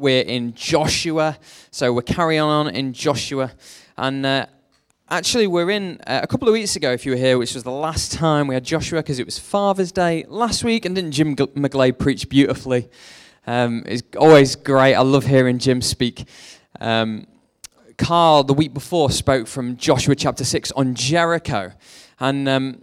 we're in Joshua. So we're carrying on in Joshua. And uh, actually, we're in uh, a couple of weeks ago, if you were here, which was the last time we had Joshua because it was Father's Day last week. And didn't Jim McGlade preach beautifully? Um, it's always great. I love hearing Jim speak. Um, Carl, the week before, spoke from Joshua chapter 6 on Jericho. And um,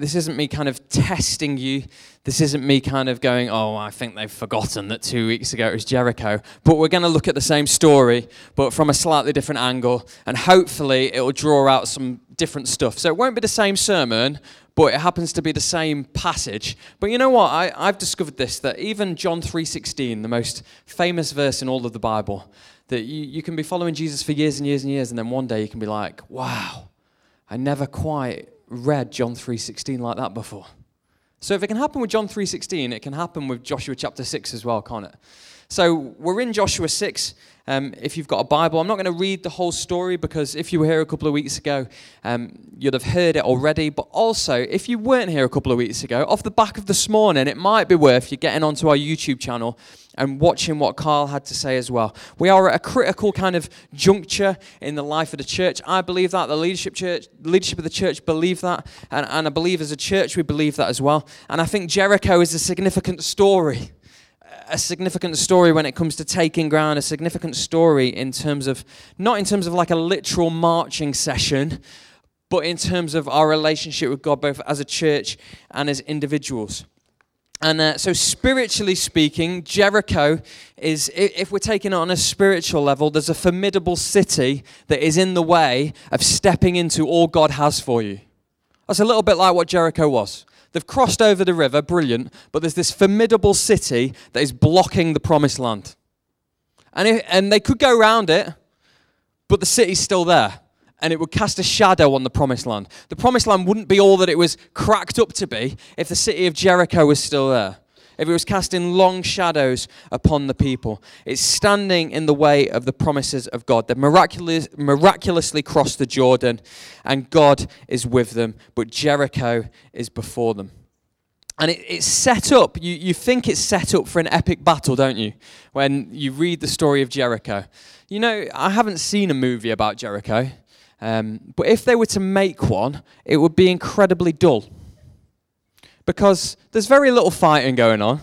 this isn't me kind of testing you. This isn't me kind of going, oh, I think they've forgotten that two weeks ago it was Jericho. But we're going to look at the same story, but from a slightly different angle. And hopefully it will draw out some different stuff. So it won't be the same sermon, but it happens to be the same passage. But you know what? I, I've discovered this, that even John 3.16, the most famous verse in all of the Bible, that you, you can be following Jesus for years and years and years, and then one day you can be like, wow, I never quite read John 3:16 like that before. So if it can happen with John 3:16, it can happen with Joshua chapter 6 as well, can't it? So we're in Joshua 6. Um, if you've got a Bible, I'm not going to read the whole story because if you were here a couple of weeks ago, um, you'd have heard it already. But also, if you weren't here a couple of weeks ago, off the back of this morning, it might be worth you getting onto our YouTube channel and watching what Carl had to say as well. We are at a critical kind of juncture in the life of the church. I believe that. The leadership church, leadership of the church believe that. And, and I believe as a church we believe that as well. And I think Jericho is a significant story a significant story when it comes to taking ground, a significant story in terms of, not in terms of like a literal marching session, but in terms of our relationship with God, both as a church and as individuals. And uh, so, spiritually speaking, Jericho is, if we're taking it on a spiritual level, there's a formidable city that is in the way of stepping into all God has for you. That's a little bit like what Jericho was. They've crossed over the river, brilliant, but there's this formidable city that is blocking the promised land. And, and they could go around it, but the city's still there. And it would cast a shadow on the promised land. The promised land wouldn't be all that it was cracked up to be if the city of Jericho was still there if it was casting long shadows upon the people. It's standing in the way of the promises of God. They've miraculous, miraculously crossed the Jordan, and God is with them, but Jericho is before them. And it, it's set up, you, you think it's set up for an epic battle, don't you? When you read the story of Jericho. You know, I haven't seen a movie about Jericho, um, but if they were to make one, it would be incredibly dull because there's very little fighting going on.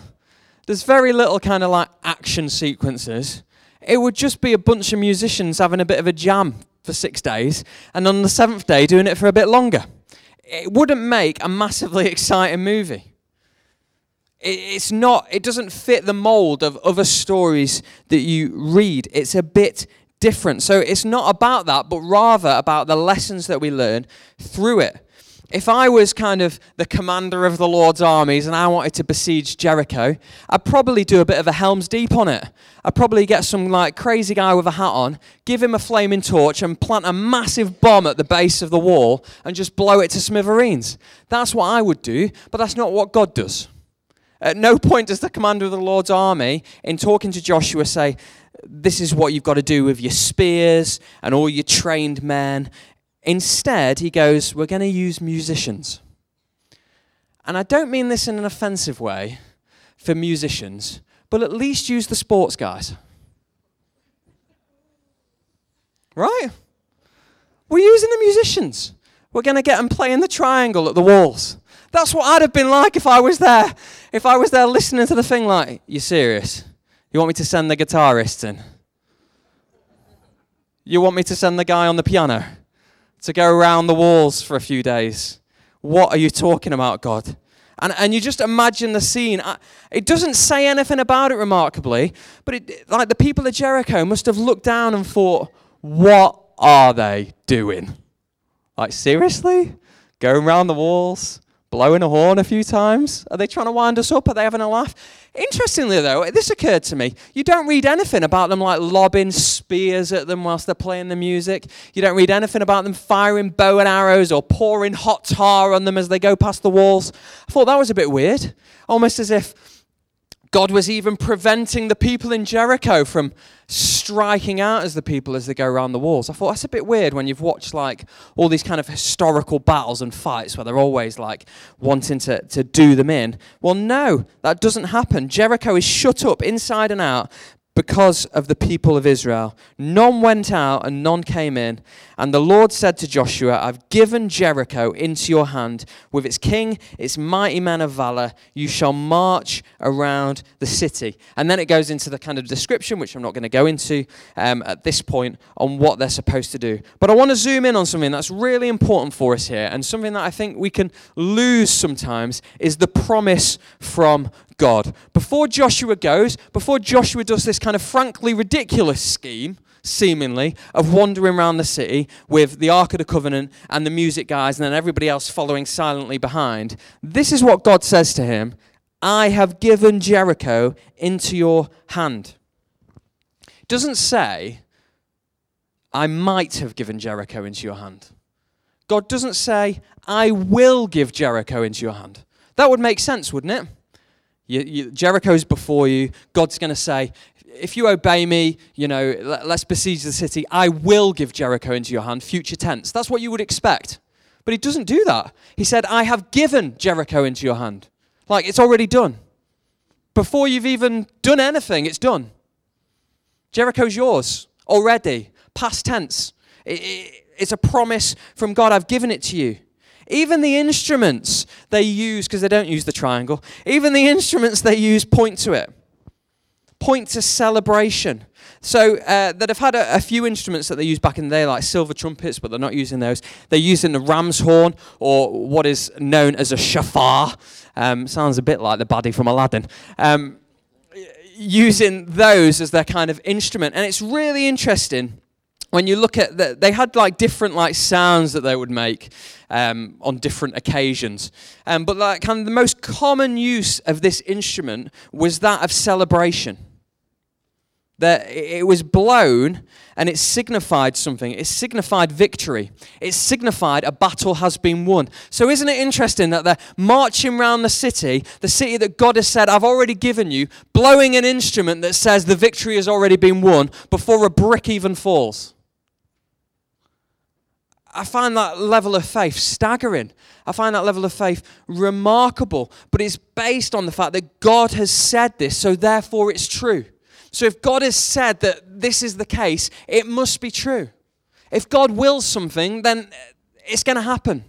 There's very little kind of like action sequences. It would just be a bunch of musicians having a bit of a jam for six days, and on the seventh day doing it for a bit longer. It wouldn't make a massively exciting movie. It's not, it doesn't fit the mold of other stories that you read. It's a bit different. So it's not about that, but rather about the lessons that we learn through it if I was kind of the commander of the Lord's armies and I wanted to besiege Jericho, I'd probably do a bit of a Helm's Deep on it. I'd probably get some like crazy guy with a hat on, give him a flaming torch, and plant a massive bomb at the base of the wall and just blow it to smithereens. That's what I would do, but that's not what God does. At no point does the commander of the Lord's army, in talking to Joshua, say, This is what you've got to do with your spears and all your trained men. Instead, he goes, We're going to use musicians. And I don't mean this in an offensive way for musicians, but at least use the sports guys. Right? We're using the musicians. We're going to get them playing the triangle at the walls. That's what I'd have been like if I was there. If I was there listening to the thing, like, you serious? You want me to send the guitarist in? You want me to send the guy on the piano? To go around the walls for a few days. What are you talking about, God? And, and you just imagine the scene. It doesn't say anything about it remarkably, but it, like the people of Jericho must have looked down and thought, what are they doing? Like, seriously? Going around the walls? Blowing a horn a few times? Are they trying to wind us up? Are they having a laugh? Interestingly, though, this occurred to me. You don't read anything about them like lobbing spears at them whilst they're playing the music. You don't read anything about them firing bow and arrows or pouring hot tar on them as they go past the walls. I thought that was a bit weird. Almost as if God was even preventing the people in Jericho from striking out as the people as they go around the walls. I thought that's a bit weird when you've watched like all these kind of historical battles and fights where they're always like wanting to, to do them in. Well, no, that doesn't happen. Jericho is shut up inside and out because of the people of Israel. None went out and none came in. And the Lord said to Joshua, I've given Jericho into your hand with its king, its mighty men of valor. You shall march around the city. And then it goes into the kind of description, which I'm not going to go into um, at this point, on what they're supposed to do. But I want to zoom in on something that's really important for us here, and something that I think we can lose sometimes is the promise from God. Before Joshua goes, before Joshua does this kind of frankly ridiculous scheme, seemingly, of wandering around the city with the Ark of the Covenant and the music guys and then everybody else following silently behind, this is what God says to him I have given Jericho into your hand. Doesn't say, I might have given Jericho into your hand. God doesn't say, I will give Jericho into your hand. That would make sense, wouldn't it? You, you, Jericho's before you. God's going to say, if you obey me, you know, let, let's besiege the city. I will give Jericho into your hand, future tense. That's what you would expect. But he doesn't do that. He said, I have given Jericho into your hand. Like, it's already done. Before you've even done anything, it's done. Jericho's yours already, past tense. It, it, it's a promise from God. I've given it to you. Even the instruments they use, because they don't use the triangle, even the instruments they use point to it, point to celebration. So uh, that have had a, a, few instruments that they used back in the day, like silver trumpets, but they're not using those. They're using the ram's horn, or what is known as a shofar. Um, sounds a bit like the baddie from Aladdin. Um, using those as their kind of instrument, and it's really interesting when you look at the, they had like different like sounds that they would make um, on different occasions. Um, but like kind of the most common use of this instrument was that of celebration. That it was blown and it signified something. It signified victory. It signified a battle has been won. So isn't it interesting that they're marching around the city the city that god has said i've already given you blowing an instrument that says the victory has already been won before a brick even falls I find that level of faith staggering. I find that level of faith remarkable, but it's based on the fact that God has said this, so therefore it's true. So if God has said that this is the case, it must be true. If God wills something, then it's going to happen.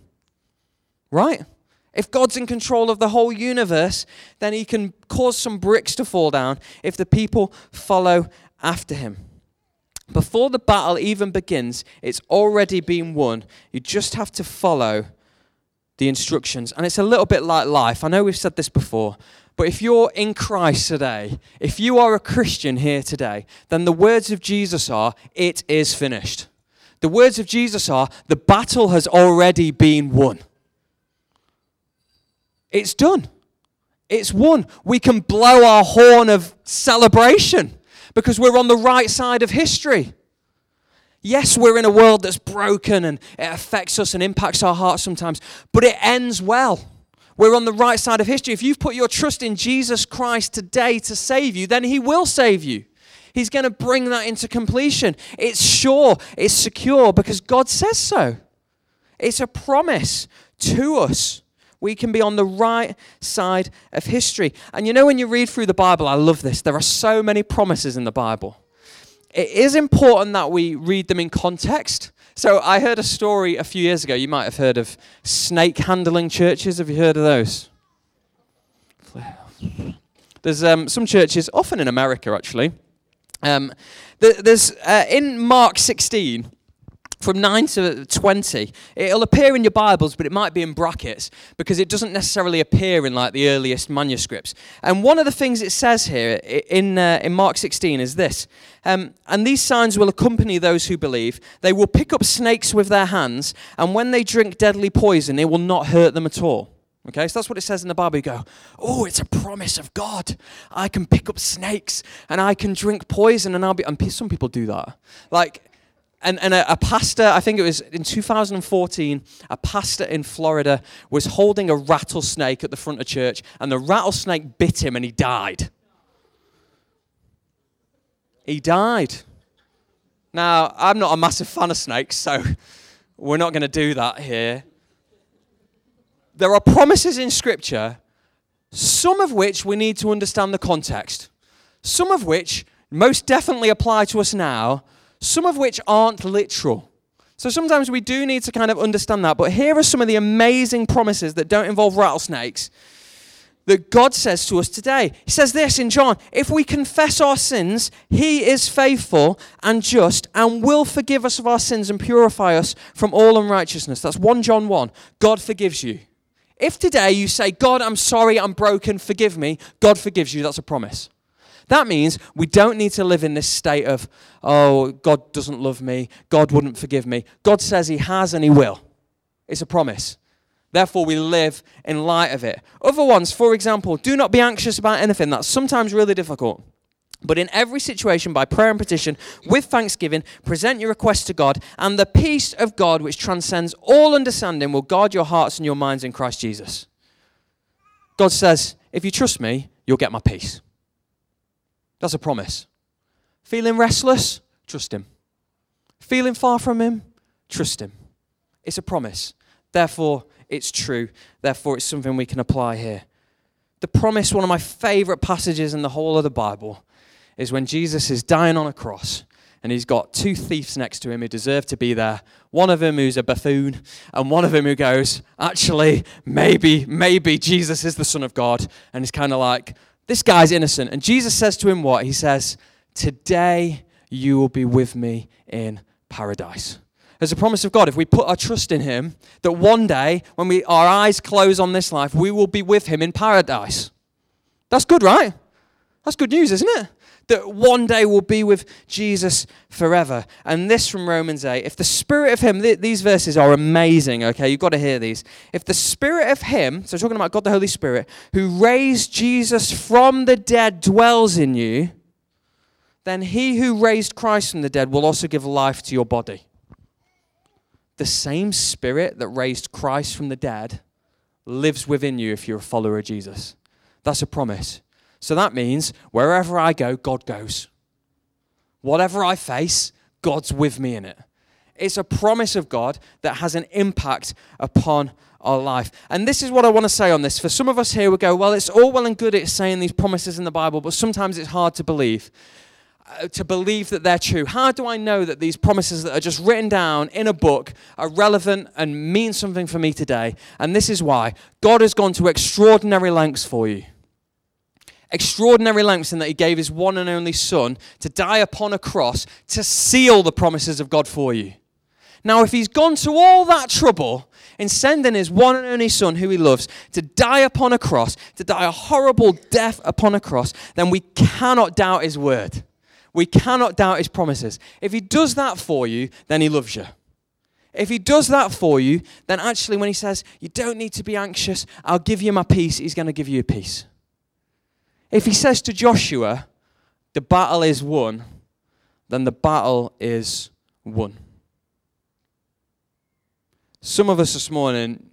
Right? If God's in control of the whole universe, then he can cause some bricks to fall down if the people follow after him. Before the battle even begins, it's already been won. You just have to follow the instructions. And it's a little bit like life. I know we've said this before, but if you're in Christ today, if you are a Christian here today, then the words of Jesus are, It is finished. The words of Jesus are, The battle has already been won. It's done. It's won. We can blow our horn of celebration because we're on the right side of history. Yes, we're in a world that's broken and it affects us and impacts our hearts sometimes, but it ends well. We're on the right side of history. If you've put your trust in Jesus Christ today to save you, then He will save you. He's going to bring that into completion. It's sure, it's secure because God says so. It's a promise to us. We can be on the right side of history. And you know, when you read through the Bible, I love this. There are so many promises in the Bible. It is important that we read them in context. So I heard a story a few years ago. You might have heard of snake handling churches. Have you heard of those? There's um, some churches, often in America actually. Um, there's uh, in Mark 16 from 9 to 20 it'll appear in your bibles but it might be in brackets because it doesn't necessarily appear in like the earliest manuscripts and one of the things it says here in, uh, in mark 16 is this um, and these signs will accompany those who believe they will pick up snakes with their hands and when they drink deadly poison it will not hurt them at all Okay, so that's what it says in the Bible. You go, oh, it's a promise of God. I can pick up snakes and I can drink poison and I'll be. And some people do that. Like, and, and a, a, pastor, I think it was in 2014, a pastor in Florida was holding a rattlesnake at the front of church, and the rattlesnake bit him and he died. He died. Now, I'm not a massive fan of snakes, so we're not going to do that here. There are promises in Scripture, some of which we need to understand the context, some of which most definitely apply to us now, some of which aren't literal. So sometimes we do need to kind of understand that. But here are some of the amazing promises that don't involve rattlesnakes that God says to us today. He says this in John If we confess our sins, He is faithful and just and will forgive us of our sins and purify us from all unrighteousness. That's 1 John 1. God forgives you. If today you say, God, I'm sorry, I'm broken, forgive me, God forgives you, that's a promise. That means we don't need to live in this state of, oh, God doesn't love me, God wouldn't forgive me. God says He has and He will. It's a promise. Therefore, we live in light of it. Other ones, for example, do not be anxious about anything. That's sometimes really difficult. But in every situation, by prayer and petition, with thanksgiving, present your request to God, and the peace of God, which transcends all understanding, will guard your hearts and your minds in Christ Jesus. God says, if you trust me, you'll get my peace. That's a promise. Feeling restless? Trust Him. Feeling far from Him? Trust Him. It's a promise. Therefore, it's true. Therefore, it's something we can apply here. The promise, one of my favorite passages in the whole of the Bible, is when Jesus is dying on a cross and he's got two thieves next to him who deserve to be there. One of them who's a buffoon, and one of them who goes, Actually, maybe, maybe Jesus is the Son of God. And he's kind of like, This guy's innocent. And Jesus says to him, What? He says, Today you will be with me in paradise. There's a promise of God. If we put our trust in Him, that one day, when we, our eyes close on this life, we will be with Him in paradise. That's good, right? That's good news, isn't it? That one day we'll be with Jesus forever. And this from Romans 8 if the Spirit of Him, th- these verses are amazing, okay? You've got to hear these. If the Spirit of Him, so talking about God the Holy Spirit, who raised Jesus from the dead dwells in you, then He who raised Christ from the dead will also give life to your body the same spirit that raised Christ from the dead lives within you if you're a follower of Jesus. That's a promise. So that means wherever I go, God goes. Whatever I face, God's with me in it. It's a promise of God that has an impact upon our life. And this is what I want to say on this. For some of us here, we go, well, it's all well and good it's saying these promises in the Bible, but sometimes it's hard to believe. Uh, to believe that they're true? How do I know that these promises that are just written down in a book are relevant and mean something for me today? And this is why God has gone to extraordinary lengths for you. Extraordinary lengths in that He gave His one and only Son to die upon a cross to seal the promises of God for you. Now, if He's gone to all that trouble in sending His one and only Son, who He loves, to die upon a cross, to die a horrible death upon a cross, then we cannot doubt His word. We cannot doubt his promises. If he does that for you, then he loves you. If he does that for you, then actually, when he says, You don't need to be anxious, I'll give you my peace, he's going to give you a peace. If he says to Joshua, The battle is won, then the battle is won. Some of us this morning,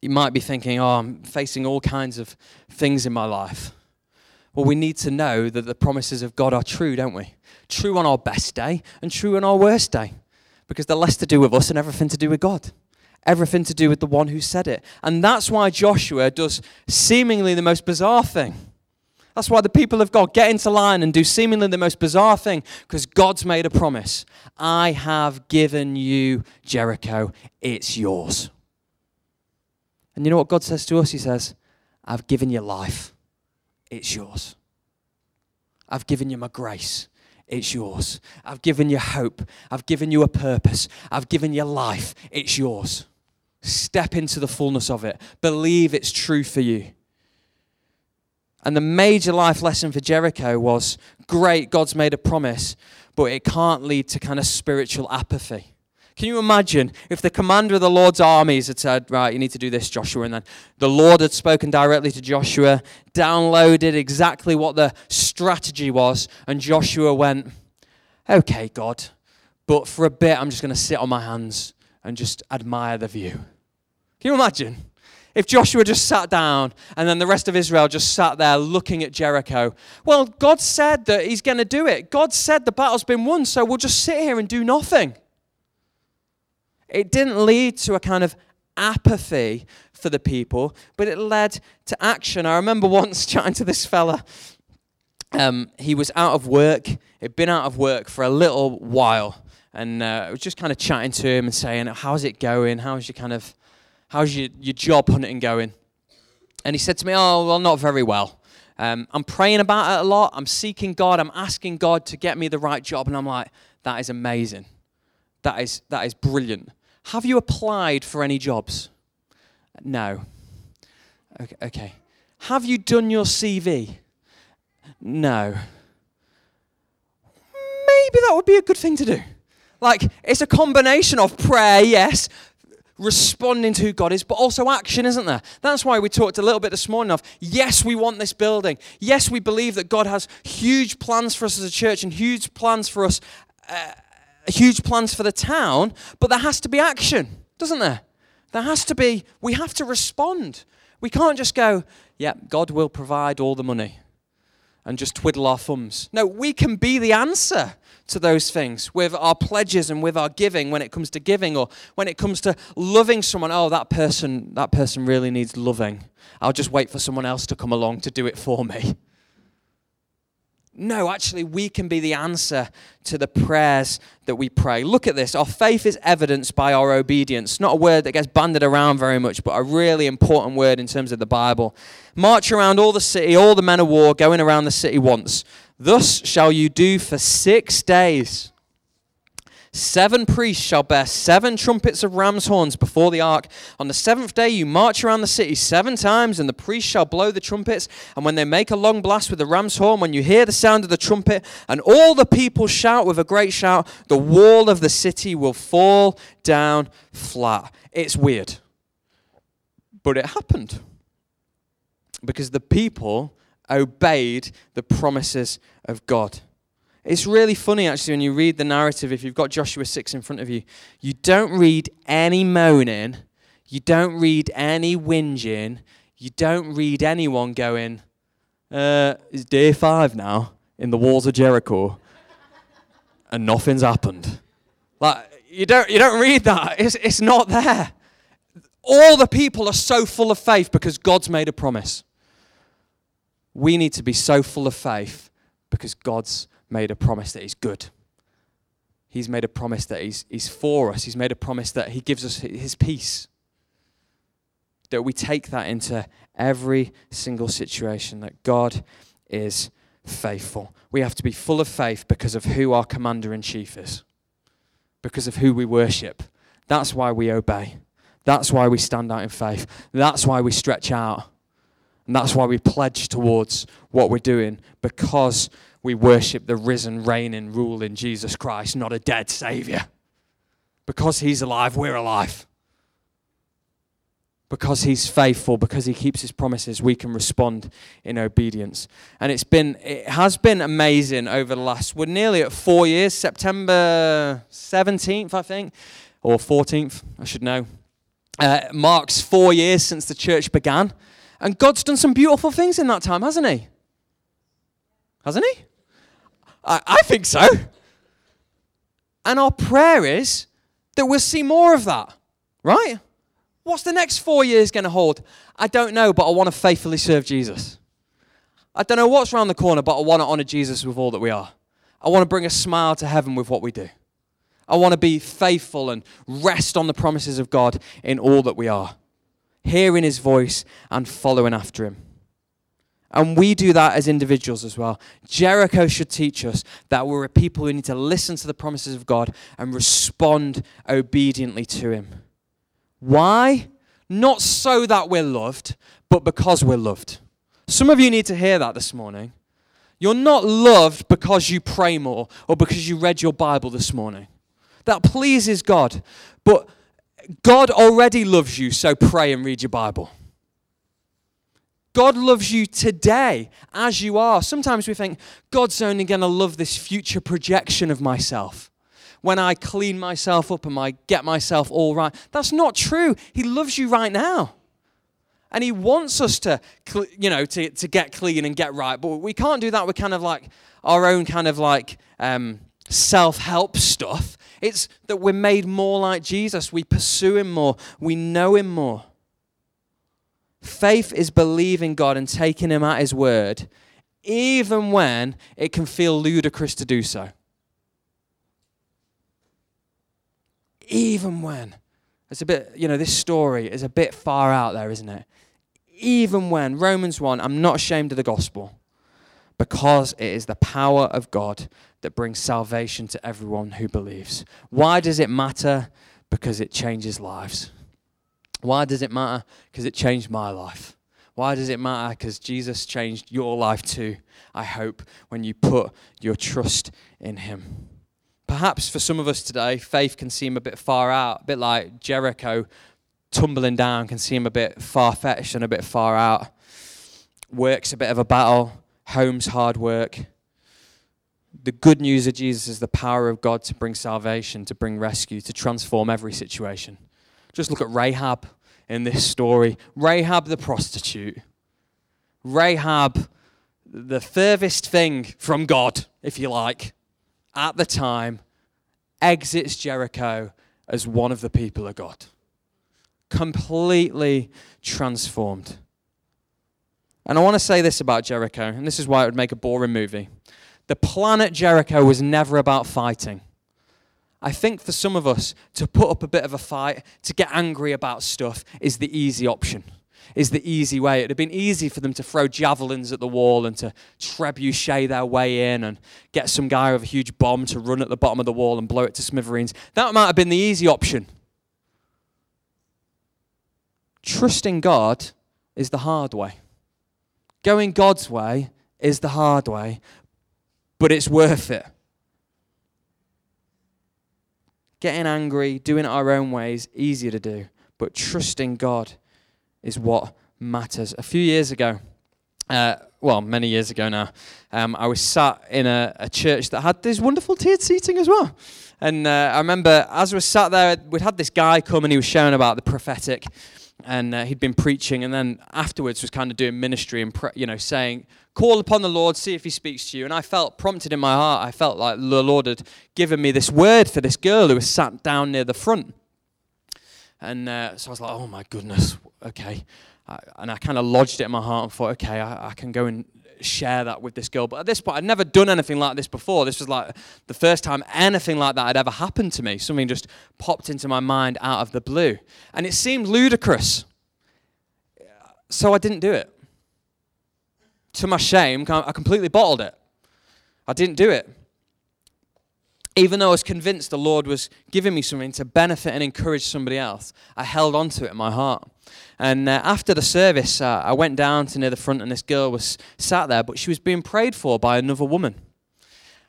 you might be thinking, Oh, I'm facing all kinds of things in my life. Well, we need to know that the promises of God are true, don't we? True on our best day and true on our worst day. Because they're less to do with us and everything to do with God. Everything to do with the one who said it. And that's why Joshua does seemingly the most bizarre thing. That's why the people of God get into line and do seemingly the most bizarre thing because God's made a promise. I have given you Jericho, it's yours. And you know what God says to us? He says, I've given you life it's yours. I've given you my grace. It's yours. I've given you hope. I've given you a purpose. I've given you life. It's yours. Step into the fullness of it. Believe it's true for you. And the major life lesson for Jericho was great, God's made a promise, but it can't lead to kind of spiritual apathy. Can you imagine if the commander of the Lord's armies had said, Right, you need to do this, Joshua, and then the Lord had spoken directly to Joshua, downloaded exactly what the strategy was, and Joshua went, Okay, God, but for a bit I'm just going to sit on my hands and just admire the view. Can you imagine? If Joshua just sat down and then the rest of Israel just sat there looking at Jericho. Well, God said that He's going to do it. God said the battle's been won, so we'll just sit here and do nothing. It didn't lead to a kind of apathy for the people, but it led to action. I remember once chatting to this fella um, he was out of work. He'd been out of work for a little while, and uh, I was just kind of chatting to him and saying, "How's it going? How's your kind of, how's your, your job hunting going?" And he said to me, "Oh, well, not very well. Um, I'm praying about it a lot. I'm seeking God. I'm asking God to get me the right job." And I'm like, "That is amazing. That is that is brilliant. Have you applied for any jobs?" No. Okay. okay. Have you done your CV? No. Maybe that would be a good thing to do. Like, it's a combination of prayer, yes, responding to who God is, but also action, isn't there? That's why we talked a little bit this morning of yes, we want this building. Yes, we believe that God has huge plans for us as a church and huge plans for us, uh, huge plans for the town, but there has to be action, doesn't there? There has to be, we have to respond. We can't just go, yeah, God will provide all the money and just twiddle our thumbs. No, we can be the answer to those things with our pledges and with our giving when it comes to giving or when it comes to loving someone. Oh, that person that person really needs loving. I'll just wait for someone else to come along to do it for me. No, actually, we can be the answer to the prayers that we pray. Look at this. Our faith is evidenced by our obedience. Not a word that gets banded around very much, but a really important word in terms of the Bible. March around all the city, all the men of war, going around the city once. Thus shall you do for six days. Seven priests shall bear seven trumpets of ram's horns before the ark. On the seventh day you march around the city seven times, and the priests shall blow the trumpets. And when they make a long blast with the ram's horn, when you hear the sound of the trumpet, and all the people shout with a great shout, the wall of the city will fall down flat. It's weird. But it happened. Because the people obeyed the promises of God. It's really funny actually when you read the narrative, if you've got Joshua 6 in front of you, you don't read any moaning, you don't read any whinging, you don't read anyone going, uh, it's day five now in the walls of Jericho and nothing's happened. Like, you don't, you don't read that. It's, it's not there. All the people are so full of faith because God's made a promise. We need to be so full of faith because God's made a promise that He's good. He's made a promise that he's, he's for us. He's made a promise that He gives us His peace. That we take that into every single situation, that God is faithful. We have to be full of faith because of who our commander in chief is, because of who we worship. That's why we obey. That's why we stand out in faith. That's why we stretch out. And that's why we pledge towards what we're doing, because we worship the risen, reigning, ruling Jesus Christ, not a dead Savior. Because He's alive, we're alive. Because He's faithful, because He keeps His promises, we can respond in obedience. And it's been, it has been amazing over the last, we're nearly at four years, September 17th, I think, or 14th, I should know. Uh, marks four years since the church began. And God's done some beautiful things in that time, hasn't He? Hasn't He? I, I think so. And our prayer is that we'll see more of that, right? What's the next four years going to hold? I don't know, but I want to faithfully serve Jesus. I don't know what's around the corner, but I want to honor Jesus with all that we are. I want to bring a smile to heaven with what we do. I want to be faithful and rest on the promises of God in all that we are, hearing his voice and following after him. And we do that as individuals as well. Jericho should teach us that we're a people who need to listen to the promises of God and respond obediently to Him. Why? Not so that we're loved, but because we're loved. Some of you need to hear that this morning. You're not loved because you pray more or because you read your Bible this morning. That pleases God. But God already loves you, so pray and read your Bible. God loves you today as you are. Sometimes we think God's only going to love this future projection of myself when I clean myself up and I get myself all right. That's not true. He loves you right now. And he wants us to, you know, to, to get clean and get right. But we can't do that with kind of like our own kind of like um, self help stuff. It's that we're made more like Jesus. We pursue him more. We know him more. Faith is believing God and taking Him at His word even when it can feel ludicrous to do so. Even when. It's a bit, you know, this story is a bit far out there, isn't it? Even when, Romans 1, I'm not ashamed of the gospel because it is the power of God that brings salvation to everyone who believes. Why does it matter? Because it changes lives. Why does it matter? Because it changed my life. Why does it matter? Because Jesus changed your life too, I hope, when you put your trust in Him. Perhaps for some of us today, faith can seem a bit far out, a bit like Jericho tumbling down can seem a bit far fetched and a bit far out. Work's a bit of a battle, home's hard work. The good news of Jesus is the power of God to bring salvation, to bring rescue, to transform every situation. Just look at Rahab in this story Rahab the prostitute. Rahab, the furthest thing from God, if you like, at the time, exits Jericho as one of the people of God. Completely transformed. And I want to say this about Jericho, and this is why it would make a boring movie. The planet Jericho was never about fighting. I think for some of us, to put up a bit of a fight, to get angry about stuff, is the easy option, is the easy way. It would have been easy for them to throw javelins at the wall and to trebuchet their way in and get some guy with a huge bomb to run at the bottom of the wall and blow it to smithereens. That might have been the easy option. Trusting God is the hard way. Going God's way is the hard way, but it's worth it. Getting angry, doing it our own ways, easier to do. But trusting God is what matters. A few years ago, uh, well, many years ago now, um, I was sat in a, a, church that had this wonderful tiered seating as well. And uh, I remember as we sat there, we'd had this guy come and he was sharing about the prophetic and uh, he'd been preaching and then afterwards was kind of doing ministry and you know saying call upon the lord see if he speaks to you. And i felt prompted in my heart i felt like the lord had given me this word for this girl who was sat down near the front. And uh, so i was like oh my goodness okay. I, and i kind of lodged it in my heart and thought okay I, I can go and share that with this girl. But at this point, I'd never done anything like this before. This was like the first time anything like that had ever happened to me. Something just popped into my mind out of the blue. And it seemed ludicrous. So I didn't do it. To my shame, I completely bottled it. I didn't do it. Even though I was convinced the Lord was giving me something to benefit and encourage somebody else, I held on to it in my heart. And uh, after the service, uh, I went down to near the front, and this girl was sat there, but she was being prayed for by another woman.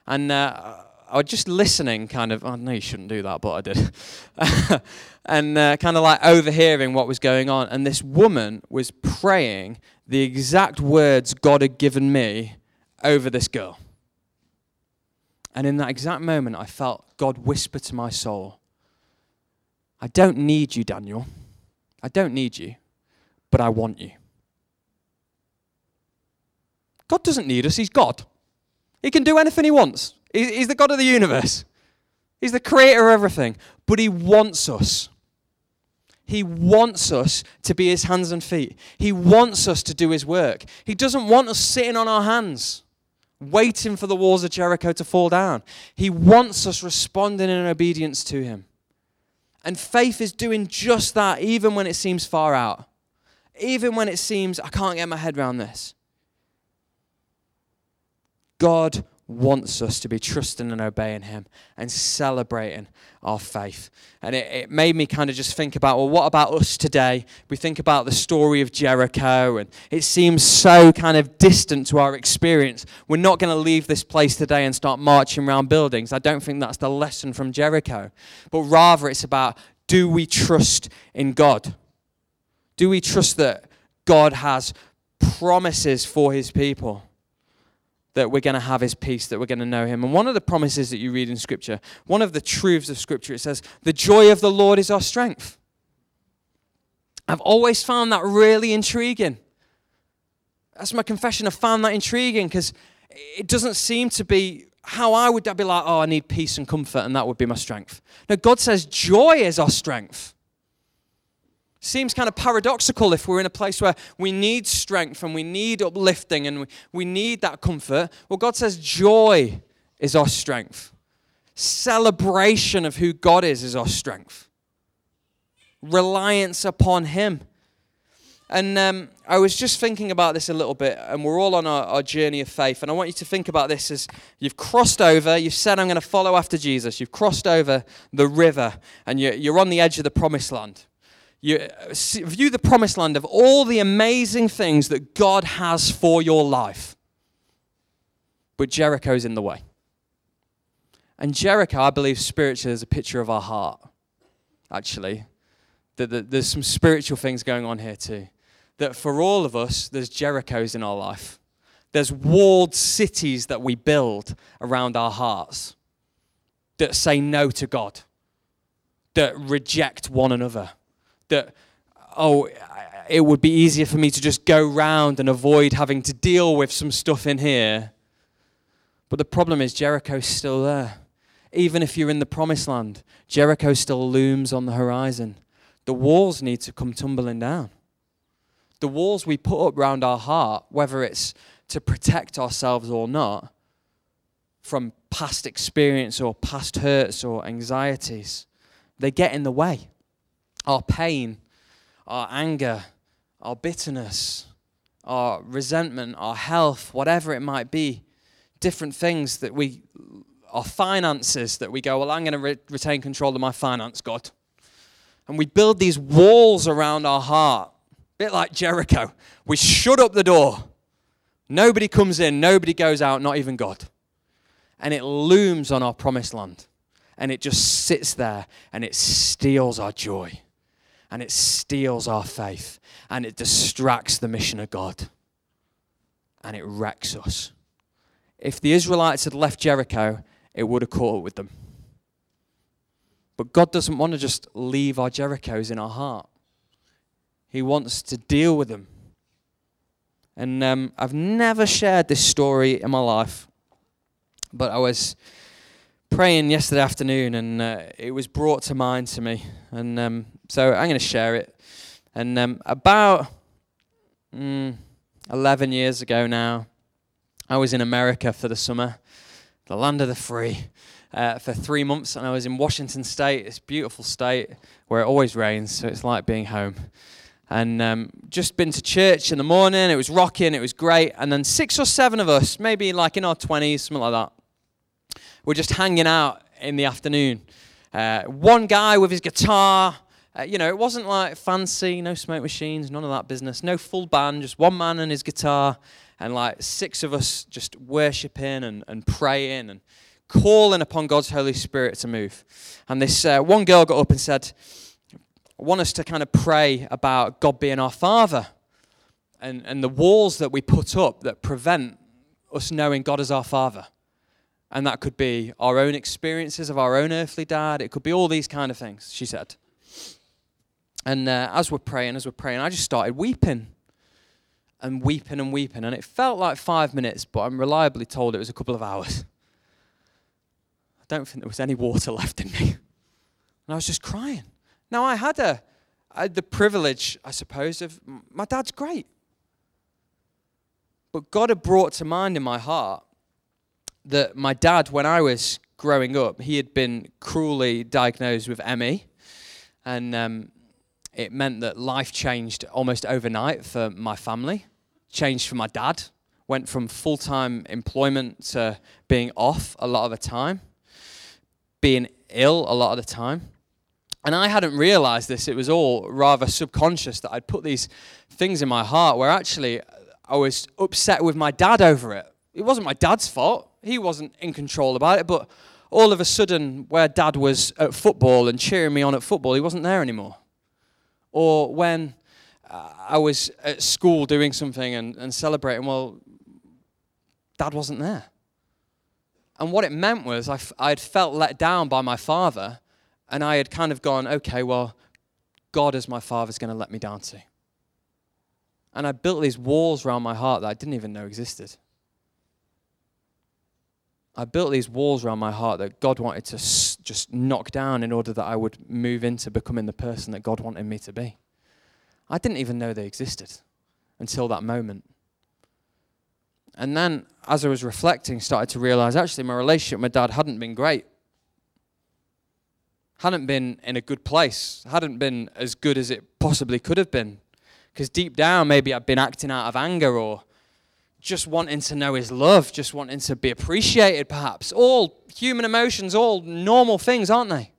And uh, I was just listening, kind of, oh, no, you shouldn't do that, but I did. and uh, kind of like overhearing what was going on. And this woman was praying the exact words God had given me over this girl. And in that exact moment, I felt God whisper to my soul, I don't need you, Daniel. I don't need you but I want you. God doesn't need us, He's God. He can do anything He wants. He's the God of the universe, He's the creator of everything, but He wants us. He wants us to be His hands and feet. He wants us to do His work. He doesn't want us sitting on our hands, waiting for the walls of Jericho to fall down. He wants us responding in obedience to Him. And faith is doing just that, even when it seems far out even when it seems I can't get my head around this. God wants us to be trusting and obeying Him and celebrating our faith. And it, it, made me kind of just think about well, what about us today? We think about the story of Jericho, and it seems so kind of distant to our experience. We're not going to leave this place today and start marching around buildings. I don't think that's the lesson from Jericho. But rather, it's about do we trust in God? Do we trust that God has promises for his people? That we're going to have his peace, that we're going to know him. And one of the promises that you read in Scripture, one of the truths of Scripture, it says, The joy of the Lord is our strength. I've always found that really intriguing. That's my confession. I found that intriguing because it doesn't seem to be how I would be like, oh, I need peace and comfort, and that would be my strength. No, God says joy is our strength. Seems kind of paradoxical if we're in a place where we need strength and we need uplifting and we, we need that comfort. Well, God says joy is our strength. Celebration of who God is is our strength. Reliance upon Him. And um, I was just thinking about this a little bit, and we're all on our, our, journey of faith. And I want you to think about this as you've crossed over, you've said, I'm going to follow after Jesus. You've crossed over the river, and you're, you're on the edge of the promised land you view the promised land of all the amazing things that God has for your life. But Jericho's in the way. And Jericho, I believe, spiritually, is a picture of our heart, actually. That, there's some spiritual things going on here, too. That for all of us, there's Jerichos in our life. There's walled cities that we build around our hearts that say no to God, that reject one another that, oh, it would be easier for me to just go round and avoid having to deal with some stuff in here. But the problem is, Jericho's still there. Even if you're in the promised land, Jericho still looms on the horizon. The walls need to come tumbling down. The walls we put up round our heart, whether it's to protect ourselves or not, from past experience or past hurts or anxieties, they get in the way our pain, our anger, our bitterness, our resentment, our health, whatever it might be, different things that we, our finances that we go, well, I'm going to re- retain control of my finance, God. And we build these walls around our heart, a bit like Jericho. We shut up the door. Nobody comes in, nobody goes out, not even God. And it looms on our promised land. And it just sits there and it steals our joy and it steals our faith and it distracts the mission of God and it wrecks us. If the Israelites had left Jericho, it would have caught up with them. But God doesn't want to just leave our Jerichos in our heart, He wants to deal with them. And um, I've never shared this story in my life, but I was praying yesterday afternoon and uh, it was brought to mind to me. And um, so I'm going to share it. And um, about mm, 11 years ago now, I was in America for the summer, the land of the free, uh, for three months. And I was in Washington State, this beautiful state where it always rains, so it's like being home. And um, just been to church in the morning. It was rocking, it was great. And then six or seven of us, maybe like in our 20s, something like that, were just hanging out in the afternoon. Uh, one guy with his guitar, uh, you know, it wasn't like fancy, no smoke machines, none of that business, no full band, just one man and his guitar, and like six of us just worshiping and, and praying and calling upon God's Holy Spirit to move. And this uh, one girl got up and said, I want us to kind of pray about God being our Father and, and the walls that we put up that prevent us knowing God as our Father. And that could be our own experiences of our own earthly dad. It could be all these kind of things, she said. And uh, as we're praying, as we're praying, I just started weeping and weeping and weeping. And it felt like five minutes, but I'm reliably told it was a couple of hours. I don't think there was any water left in me. And I was just crying. Now, I had, a, I had the privilege, I suppose, of my dad's great. But God had brought to mind in my heart that my dad, when I was growing up, he had been cruelly diagnosed with ME, and um, it meant that life changed almost overnight for my family. Changed for my dad. Went from full time employment to being off a lot of the time, being ill a lot of the time. And I hadn't realized this. It was all rather subconscious that I'd put these things in my heart where actually I was upset with my dad over it. It wasn't my dad's fault he wasn't in control about it, but all of a sudden, where dad was at football and cheering me on at football, he wasn't there anymore. Or when uh, I was at school doing something and, and celebrating, well, dad wasn't there. And what it meant was I, f- I had felt let down by my father, and I had kind of gone, okay, well, God as my father's going to let me down too. And I built these walls around my heart that I didn't even know existed. I built these walls around my heart that God wanted to s- just knock down in order that I would move into becoming the person that God wanted me to be. I didn't even know they existed until that moment. And then, as I was reflecting, started to realize actually my relationship with my dad hadn't been great. Hadn't been in a good place. Hadn't been as good as it possibly could have been. Because deep down, maybe I'd been acting out of anger or just wanting to know his love, just wanting to be appreciated, perhaps. All human emotions, all normal things, aren't they?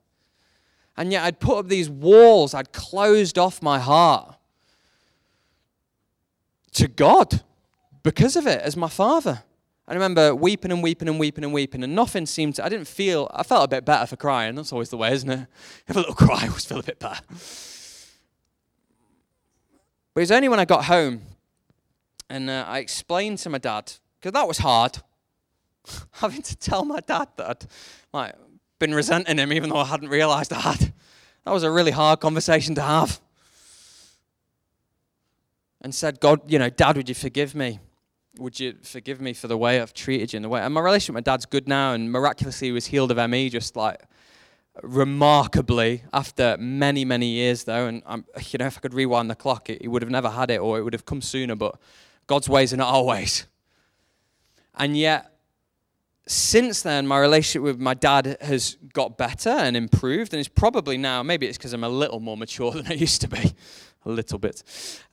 And yet I'd put up these walls, I'd closed off my heart to God because of it as my father. I remember weeping and weeping and weeping and weeping, and nothing seemed to, I didn't feel, I felt a bit better for crying. That's always the way, isn't it? Have a little cry, I always feel a bit better. But it was only when I got home and uh, I explained to my dad, because that was hard, having to tell my dad that I'd like, been resenting him even though I hadn't realized I had. That was a really hard conversation to have. And said, God, you know, Dad, would you forgive me? Would you forgive me for the way I've treated you in the way? And my relationship with my dad's good now, and miraculously he was healed of ME just like remarkably after many, many years, though. And I'm, you know, if I could rewind the clock, he would have never had it or it would have come sooner, but God's ways are not our ways. And yet, since then, my relationship with my dad has got better and improved, and it's probably now, maybe it's because I'm a little more mature than I used to be, a little bit.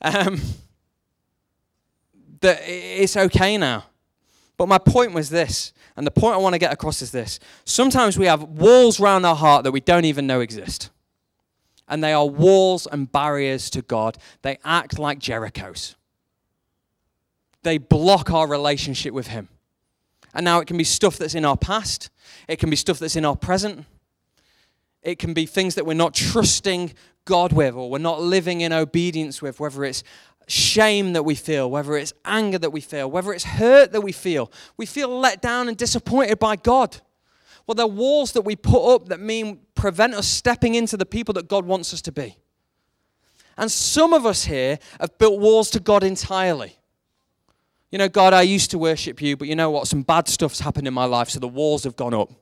Um, that it's okay now. But my point was this, and the point I want to get across is this. Sometimes we have walls around our heart that we don't even know exist. And they are walls and barriers to God. They act like Jerichos. They block our relationship with Him. And now it can be stuff that's in our past, it can be stuff that's in our present, it can be things that we're not trusting God with or we're not living in obedience with, whether it's shame that we feel, whether it's anger that we feel, whether it's hurt that we feel. We feel let down and disappointed by God. Well, they're walls that we put up that mean prevent us stepping into the people that God wants us to be. And some of us here have built walls to God entirely. You know, God, I used to worship you, but you know what? Some bad stuff's happened in my life, so the walls have gone up.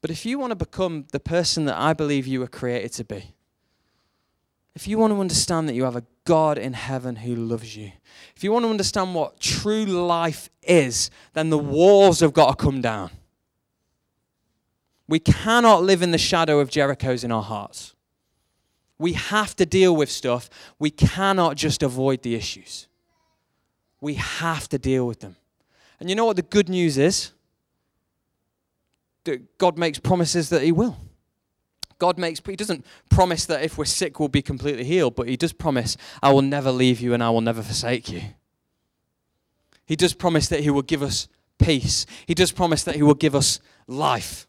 But if you want to become the person that I believe you were created to be, if you want to understand that you have a God in heaven who loves you, if you want to understand what true life is, then the walls have got to come down. We cannot live in the shadow of Jericho's in our hearts. We have to deal with stuff. We cannot just avoid the issues. We have to deal with them. And you know what the good news is? God makes promises that He will. God makes, He doesn't promise that if we're sick, we'll be completely healed, but He does promise, I will never leave you and I will never forsake you. He does promise that He will give us peace. He does promise that He will give us life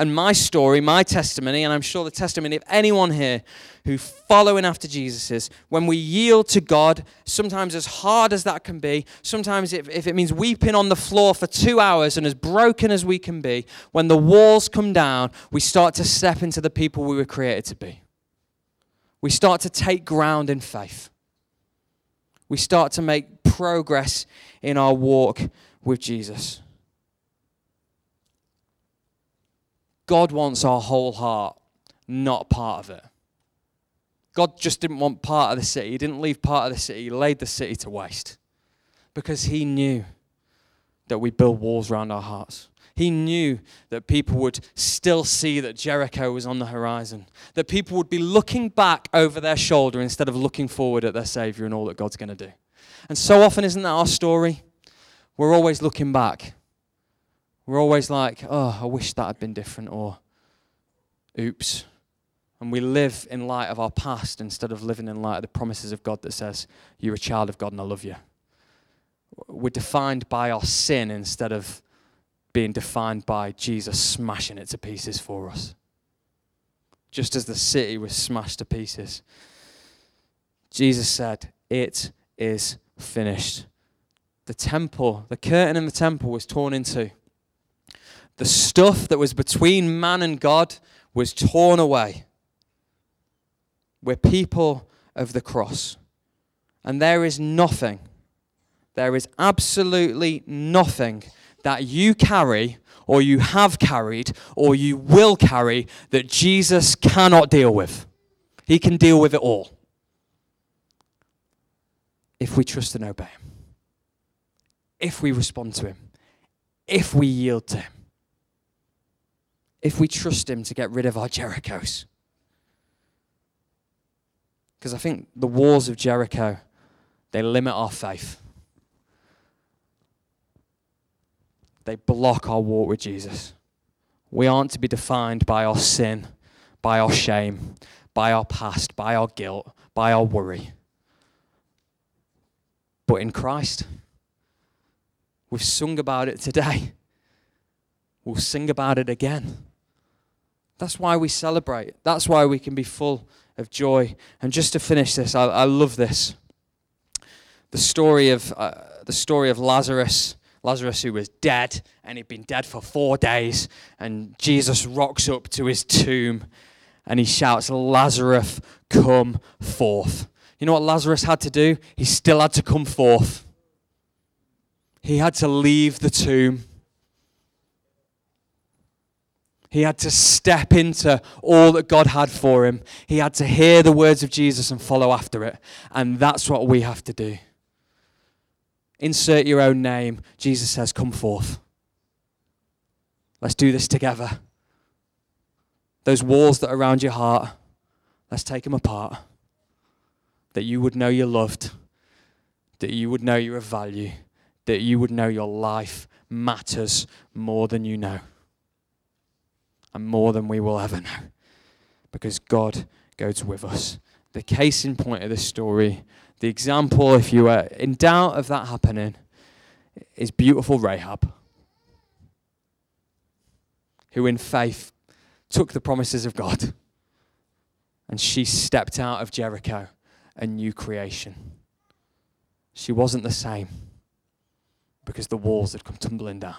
and my story, my testimony, and I'm sure the testimony of anyone here who following after Jesus is when we yield to God, sometimes as hard as that can be, sometimes if, if it means weeping on the floor for two hours and as broken as we can be, when the walls come down, we start to step into the people we were created to be. We start to take ground in faith. We start to make progress in our walk with Jesus. God wants our whole heart, not part of it. God just didn't want part of the city. He didn't leave part of the city. He laid the city to waste because he knew that we build walls around our hearts. He knew that people would still see that Jericho was on the horizon, that people would be looking back over their shoulder instead of looking forward at their Savior and all that God's going to do. And so often, isn't that our story? We're always looking back. We're always like, oh, I wish that had been different, or oops. And we live in light of our past instead of living in light of the promises of God that says, You're a child of God and I love you. We're defined by our sin instead of being defined by Jesus smashing it to pieces for us. Just as the city was smashed to pieces. Jesus said, It is finished. The temple, the curtain in the temple was torn in two. The stuff that was between man and God was torn away. We're people of the cross. And there is nothing, there is absolutely nothing that you carry, or you have carried, or you will carry that Jesus cannot deal with. He can deal with it all if we trust and obey Him, if we respond to Him, if we yield to Him, if we trust Him to get rid of our Jerichos. Because I think the walls of Jericho, they limit our faith. They block our walk with Jesus. We aren't to be defined by our sin, by our shame, by our past, by our guilt, by our worry. But in Christ, we've sung about it today. We'll sing about it again. That's why we celebrate. That's why we can be full of joy. And just to finish this, I, I love this. The story of uh, the story of Lazarus. Lazarus, who was dead, and he'd been dead for four days, and Jesus rocks up to his tomb, and he shouts, "Lazarus, come forth!" You know what Lazarus had to do? He still had to come forth. He had to leave the tomb. He had to step into all that God had for him. He had to hear the words of Jesus and follow after it. And that's what we have to do. Insert your own name. Jesus says, Come forth. Let's do this together. Those walls that are around your heart, let's take them apart. That you would know you're loved, that you would know you're of value, that you would know your life matters more than you know and more than we will ever know because God goes with us. The case in point of this story, the example, if you are in doubt of that happening, is beautiful Rahab, who in faith took the promises of God and she stepped out of Jericho, a new creation. She wasn't the same because the walls had come tumbling down.